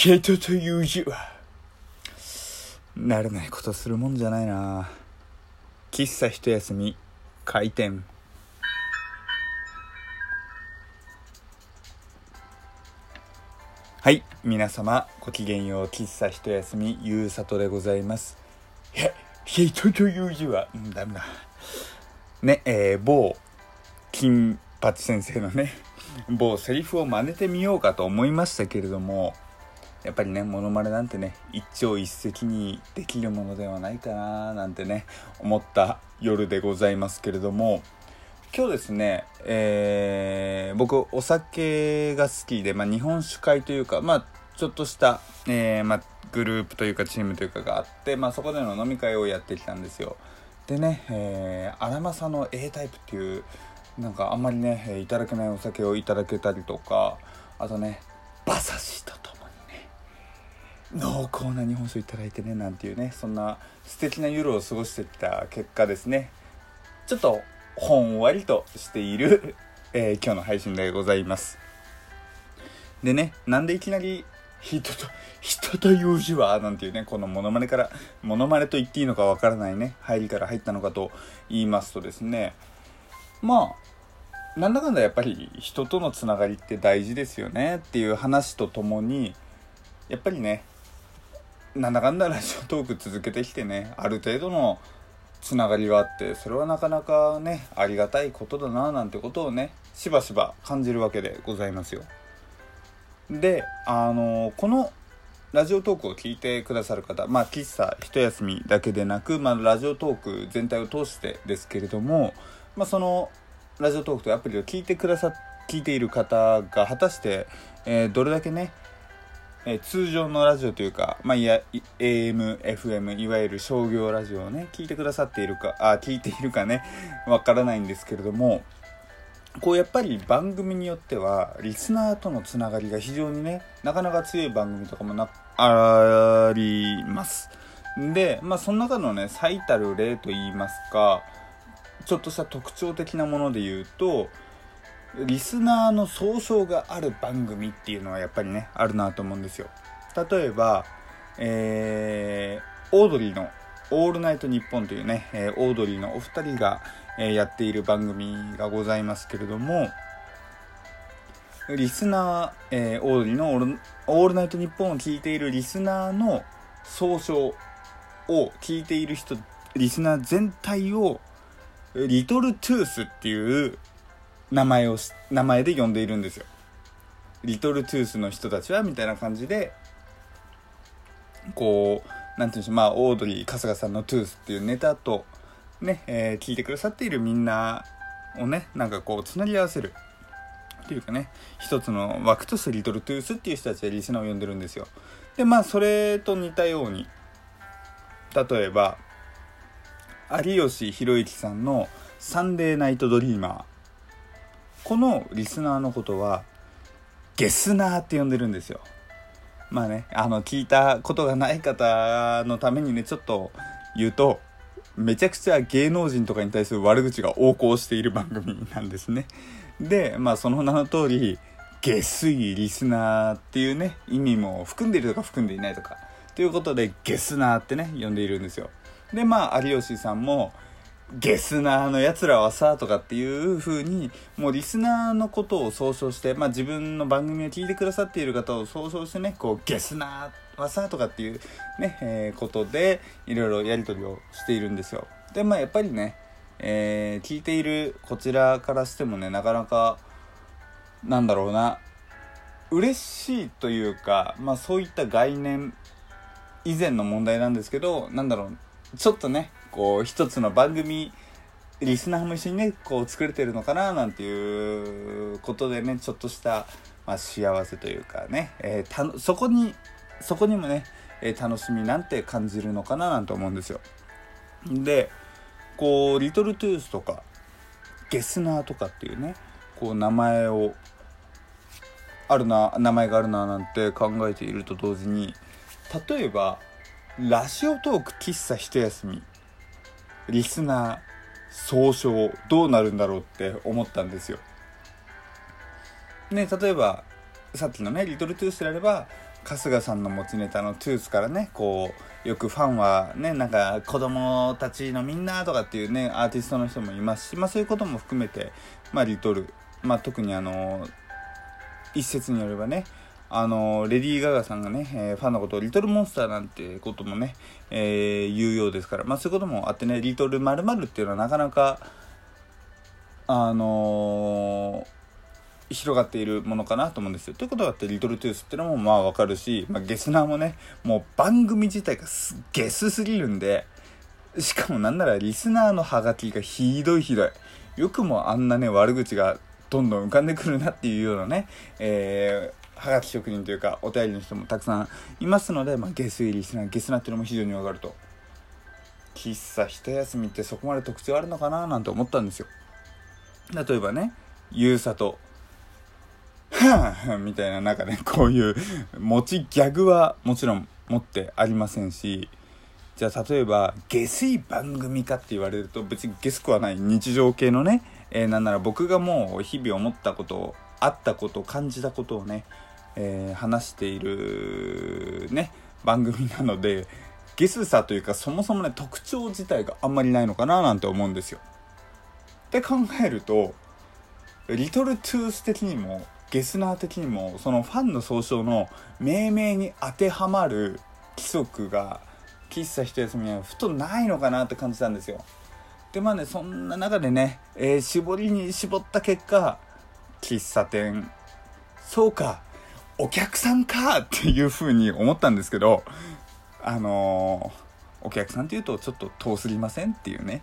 人という字は。慣れないことするもんじゃないな。喫茶一休み開店。はい皆様ごきげんよう喫茶一休みゆうさとでございます。いや人という字はうんダメだねえー、某金八先生のね某セリフを真似てみようかと思いましたけれどもやっぱりねモノマネなんてね一朝一夕にできるものではないかななんてね思った夜でございますけれども今日ですね、えー、僕お酒が好きで、まあ、日本酒会というか、まあ、ちょっとした、えーまあ、グループというかチームというかがあって、まあ、そこでの飲み会をやってきたんですよ。でね、えー、荒政の A タイプっていうなんかあんまりねいただけないお酒をいただけたりとかあとね馬刺しとと。濃厚な日本酒をいただいてねなんていうねそんな素敵な夜を過ごしてきた結果ですね。ちょっとほんわりとしている、えー、今日の配信でございます。でねなんでいきなり人と人という字はなんていうねこのモノマネからモノマネと言っていいのかわからないね入りから入ったのかと言いますとですね。まあなんだかんだやっぱり人とのつながりって大事ですよねっていう話とともにやっぱりねなんだかんだラジオトーク続けてきてねある程度のつながりがあってそれはなかなかねありがたいことだななんてことをねしばしば感じるわけでございますよ。であのこのラジオトークを聞いてくださる方まあ喫茶一休みだけでなく、まあ、ラジオトーク全体を通してですけれども、まあ、そのラジオトークというアプリを聞いてくださ聞いている方が果たして、えー、どれだけねえ通常のラジオというか、まあ、いや AM、FM いわゆる商業ラジオをね聞いてくださっているかあ聞いているかね わからないんですけれどもこうやっぱり番組によってはリスナーとのつながりが非常にねなかなか強い番組とかもなあります。でまあその中のね最たる例といいますかちょっとした特徴的なもので言うとリスナーの総称がある番組っていうのはやっぱりねあるなと思うんですよ。例えばえー、オードリーの「オールナイトニッポン」というね、えー、オードリーのお二人が、えー、やっている番組がございますけれどもリスナー、えー、オードリーのオール「オールナイトニッポン」を聞いているリスナーの総称を聞いている人リスナー全体をリトルトゥースっていう名前を名前で呼んでいるんですよ。リトルトゥースの人たちはみたいな感じでこうなんていうんでしょうまあオードリー春日さんのトゥースっていうネタとね、えー、聞いてくださっているみんなをねなんかこうつなぎ合わせる。っていうかね一つの枠としてリトルトゥースっていう人たちでリスナーを呼んでるんですよ。でまあそれと似たように例えば有吉弘行さんの「サンデーナイトドリーマー」このリスナーのことはゲスナーって呼んでるんですよ。まあねあの聞いたことがない方のためにねちょっと言うとめちゃくちゃ芸能人とかに対する悪口が横行している番組なんですね。でまあその名の通り下水リスナーっていうね意味も含んでいるとか含んでいないとかということでゲスナーってね呼んでいるんですよ。でまあ有吉さんもゲスナーのやつらはさとかっていう風にもうリスナーのことを総称して、まあ、自分の番組を聞いてくださっている方を総称してねこうゲスナーはさとかっていうね、えー、ことでいろいろやり取りをしているんですよ。でまあやっぱりね、えー、聞いているこちらからしてもねなかなかなんだろうな嬉しいというか、まあ、そういった概念以前の問題なんですけどなんだろうちょっとねこう一つの番組リスナーも一緒にねこう作れてるのかななんていうことでねちょっとした、まあ、幸せというかね、えー、たそこにそこにもね、えー、楽しみなんて感じるのかななんて思うんですよ。でこうリトルトゥースとかゲスナーとかっていうねこう名前をあるな名前があるななんて考えていると同時に例えばラジオトーク喫茶一休みリスナー総称どうなるんだろうって思ったんですよ。ね例えばさっきのね「リトルトゥース」であれば春日さんの持ちネタのトゥースからねこうよくファンはねなんか子供たちのみんなとかっていうねアーティストの人もいますし、まあ、そういうことも含めて、まあ、リトル、まあ、特にあの一説によればねあのレディー・ガガさんがね、えー、ファンのことをリトルモンスターなんてこともね、えー、言うようですから、まあ、そういうこともあってねリトル〇〇っていうのはなかなかあのー広がっているものかなと思うんですよ。ということだってリトルトゥースっていうのもまあわかるし、まあ、ゲスナーもねもう番組自体がすゲスすぎるんでしかもなんならリスナーのハガキがひどいひどいよくもあんなね悪口がどんどん浮かんでくるなっていうようなね、えー、はがき職人というかお便りの人もたくさんいますので、まあ、ゲス入りリスナーゲスナっていうのも非常にわかると。喫茶一休みってそこまで特徴あるのかななんて思ったんですよ。例えばねゆうさとはぁみたいな中で、ね、こういう持ちギャグはもちろん持ってありませんしじゃあ例えば下水番組かって言われると別にゲスくはない日常系のね、えー、なんなら僕がもう日々思ったことあったこと感じたことをね、えー、話しているね番組なのでゲスさというかそもそもね特徴自体があんまりないのかななんて思うんですよ。って考えるとリトルトゥース的にもゲスナー的にもそのファンの総称の命名に当てはまる規則が喫茶一休みはふとないのかなって感じたんですよ。でまあねそんな中でね、えー、絞りに絞った結果喫茶店。そうか。お客さんかっていう風に思ったんですけどあのー、お客さんっていうとちょっと遠すぎませんっていうね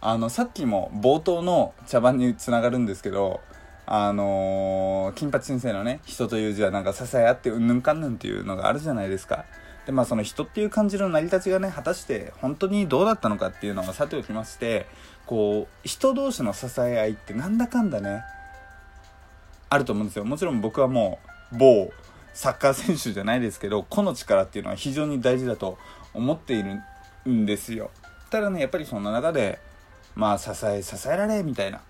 あのさっきも冒頭の茶番につながるんですけどあのー、金八先生のね、人という字はなんか支え合ってうんぬんかんぬんっていうのがあるじゃないですか。で、まあその人っていう感じの成り立ちがね、果たして本当にどうだったのかっていうのがさておきまして、こう、人同士の支え合いってなんだかんだね、あると思うんですよ。もちろん僕はもう、某サッカー選手じゃないですけど、個の力っていうのは非常に大事だと思っているんですよ。ただね、やっぱりそんな中で、まあ支え、支えられ、みたいな。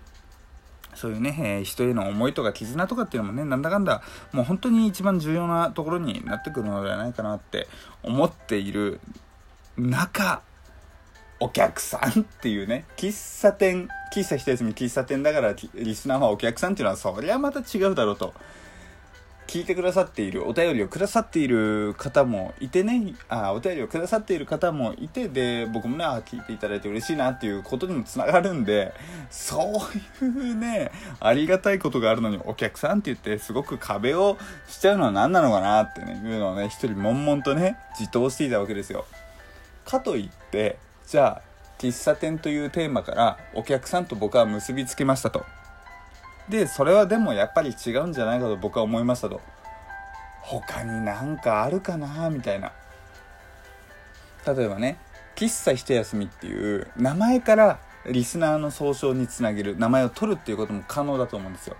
そういうね、えー、人への思いとか絆とかっていうのもね、なんだかんだ、もう本当に一番重要なところになってくるのではないかなって思っている中、お客さんっていうね、喫茶店、喫茶一休み喫茶店だからリスナーはお客さんっていうのはそりゃまた違うだろうと。聞いてくださっている、お便りをくださっている方もいてね、あお便りをくださっている方もいて、で、僕もね、あ聞いていただいて嬉しいなっていうことにもつながるんで、そういうね、ありがたいことがあるのにお客さんって言ってすごく壁をしちゃうのは何なのかなってね、いうのをね、一人悶々とね、自答していたわけですよ。かといって、じゃあ、喫茶店というテーマからお客さんと僕は結びつけましたと。でそれはでもやっぱり違うんじゃないかと僕は思いましたと。他になんかあるかなみたいな。例えばね喫茶一休みっていう名前からリスナーの総称につなげる名前を取るっていうことも可能だと思うんですよ。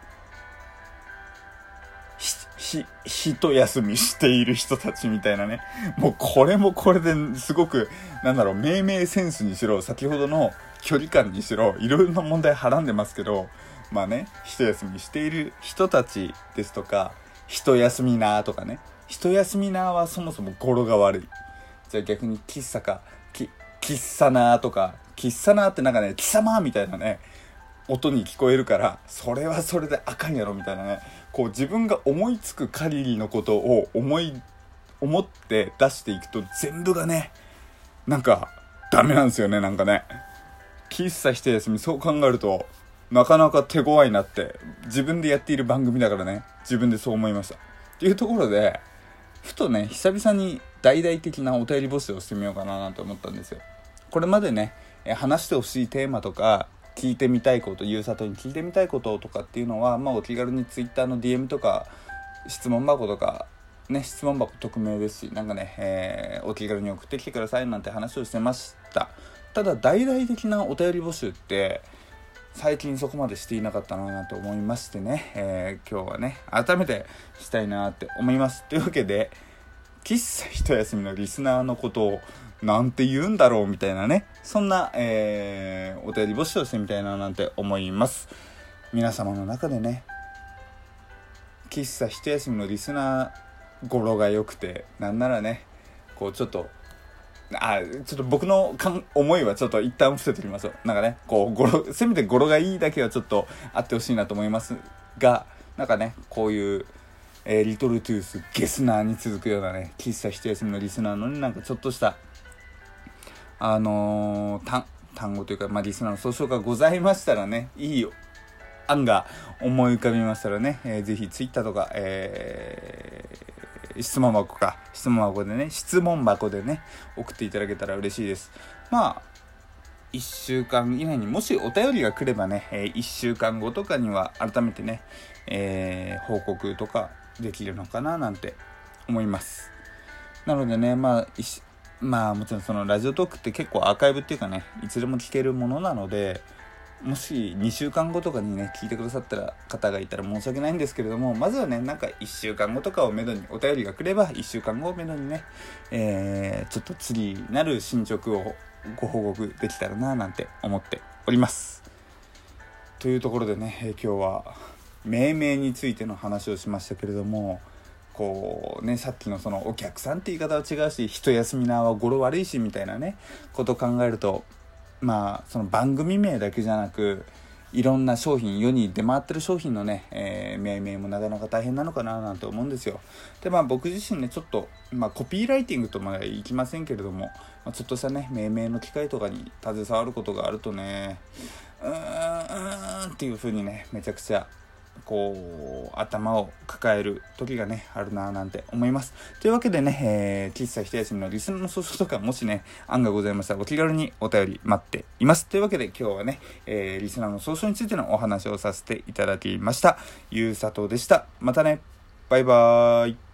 ひ、一休みしている人たちみたいなね。もうこれもこれですごく、なんだろう、命名センスにしろ、先ほどの距離感にしろ、いろいろな問題はらんでますけど、まあね、一休みしている人たちですとか、一休みなーとかね、一休みなーはそもそも語呂が悪い。じゃあ逆に喫茶か、き、喫茶なーとか、喫茶なーってなんかね、貴様みたいなね、音に聞こえるから、それはそれであかんやろみたいなね、こう自分が思いつく限りのことを思い、思って出していくと全部がね、なんかダメなんですよね、なんかね。喫茶一休み、そう考えると、なかなか手強いなって自分でやっている番組だからね自分でそう思いましたっていうところでふとね久々に大々的なお便り募集をしてみようかななんて思ったんですよこれまでね話してほしいテーマとか聞いてみたいことゆうさとに聞いてみたいこととかっていうのは、まあ、お気軽に Twitter の DM とか質問箱とかね質問箱匿名ですしなんかね、えー、お気軽に送ってきてくださいなんて話をしてましたただ大々的なお便り募集って最近そこまでしていなかったなと思いましてね、えー、今日はね、改めてしたいなって思います。というわけで、喫茶一休みのリスナーのことをなんて言うんだろうみたいなね、そんな、えー、お便り募集をしてみたいななんて思います。皆様の中でね、喫茶一休みのリスナー語呂が良くてなんならねこうちょっとあちょっと僕のかん思いはちょっと一旦伏せておきましょうなんかねこう語呂せめて語呂がいいだけはちょっとあってほしいなと思いますがなんかねこういうえー、リトルトゥースゲスナーに続くようなね喫茶一休みのリスナーのねなんかちょっとしたあのー、単語というか、まあ、リスナーの総称がございましたらねいい案が思い浮かびましたらね、えー、ぜひツイッターとか、えー、質問箱か質問箱でね質問箱でね送っていただけたら嬉しいです。まあ1週間以内にもしお便りが来ればね、え、1週間後とかには改めてね、えー、報告とかできるのかななんて思います。なのでねまあまあもちろんそのラジオトークって結構アーカイブっていうかねいつでも聞けるものなのでもし2週間後とかにね聞いてくださったら方がいたら申し訳ないんですけれどもまずはねなんか1週間後とかをめどにお便りが来れば1週間後をめどにね、えー、ちょっと次なる進捗をご報告できたらななんて思っております。というところでね、今日は命名についての話をしましたけれどもこうねさっきのそのお客さんって言い方は違うし一休みなは語呂悪いしみたいなねこと考えるとまあその番組名だけじゃなくいろんな商品世に出回ってる商品のね、えー、命名もなかなか大変なのかななんて思うんですよ。でまあ僕自身ねちょっと、まあ、コピーライティングとまでいきませんけれども、まあ、ちょっとしたね命名の機会とかに携わることがあるとねうーんっていう風にねめちゃくちゃこう頭を抱える時がねあるなぁなんて思います。というわけでね、えー、喫茶一休みのリスナーの想像とかもしね案がございましたらお気軽にお便り待っています。というわけで今日はね、えー、リスナーの想像についてのお話をさせていただきました。ゆうさとでした。またね。バイバーイ。